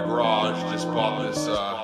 my garage. Just bought this uh,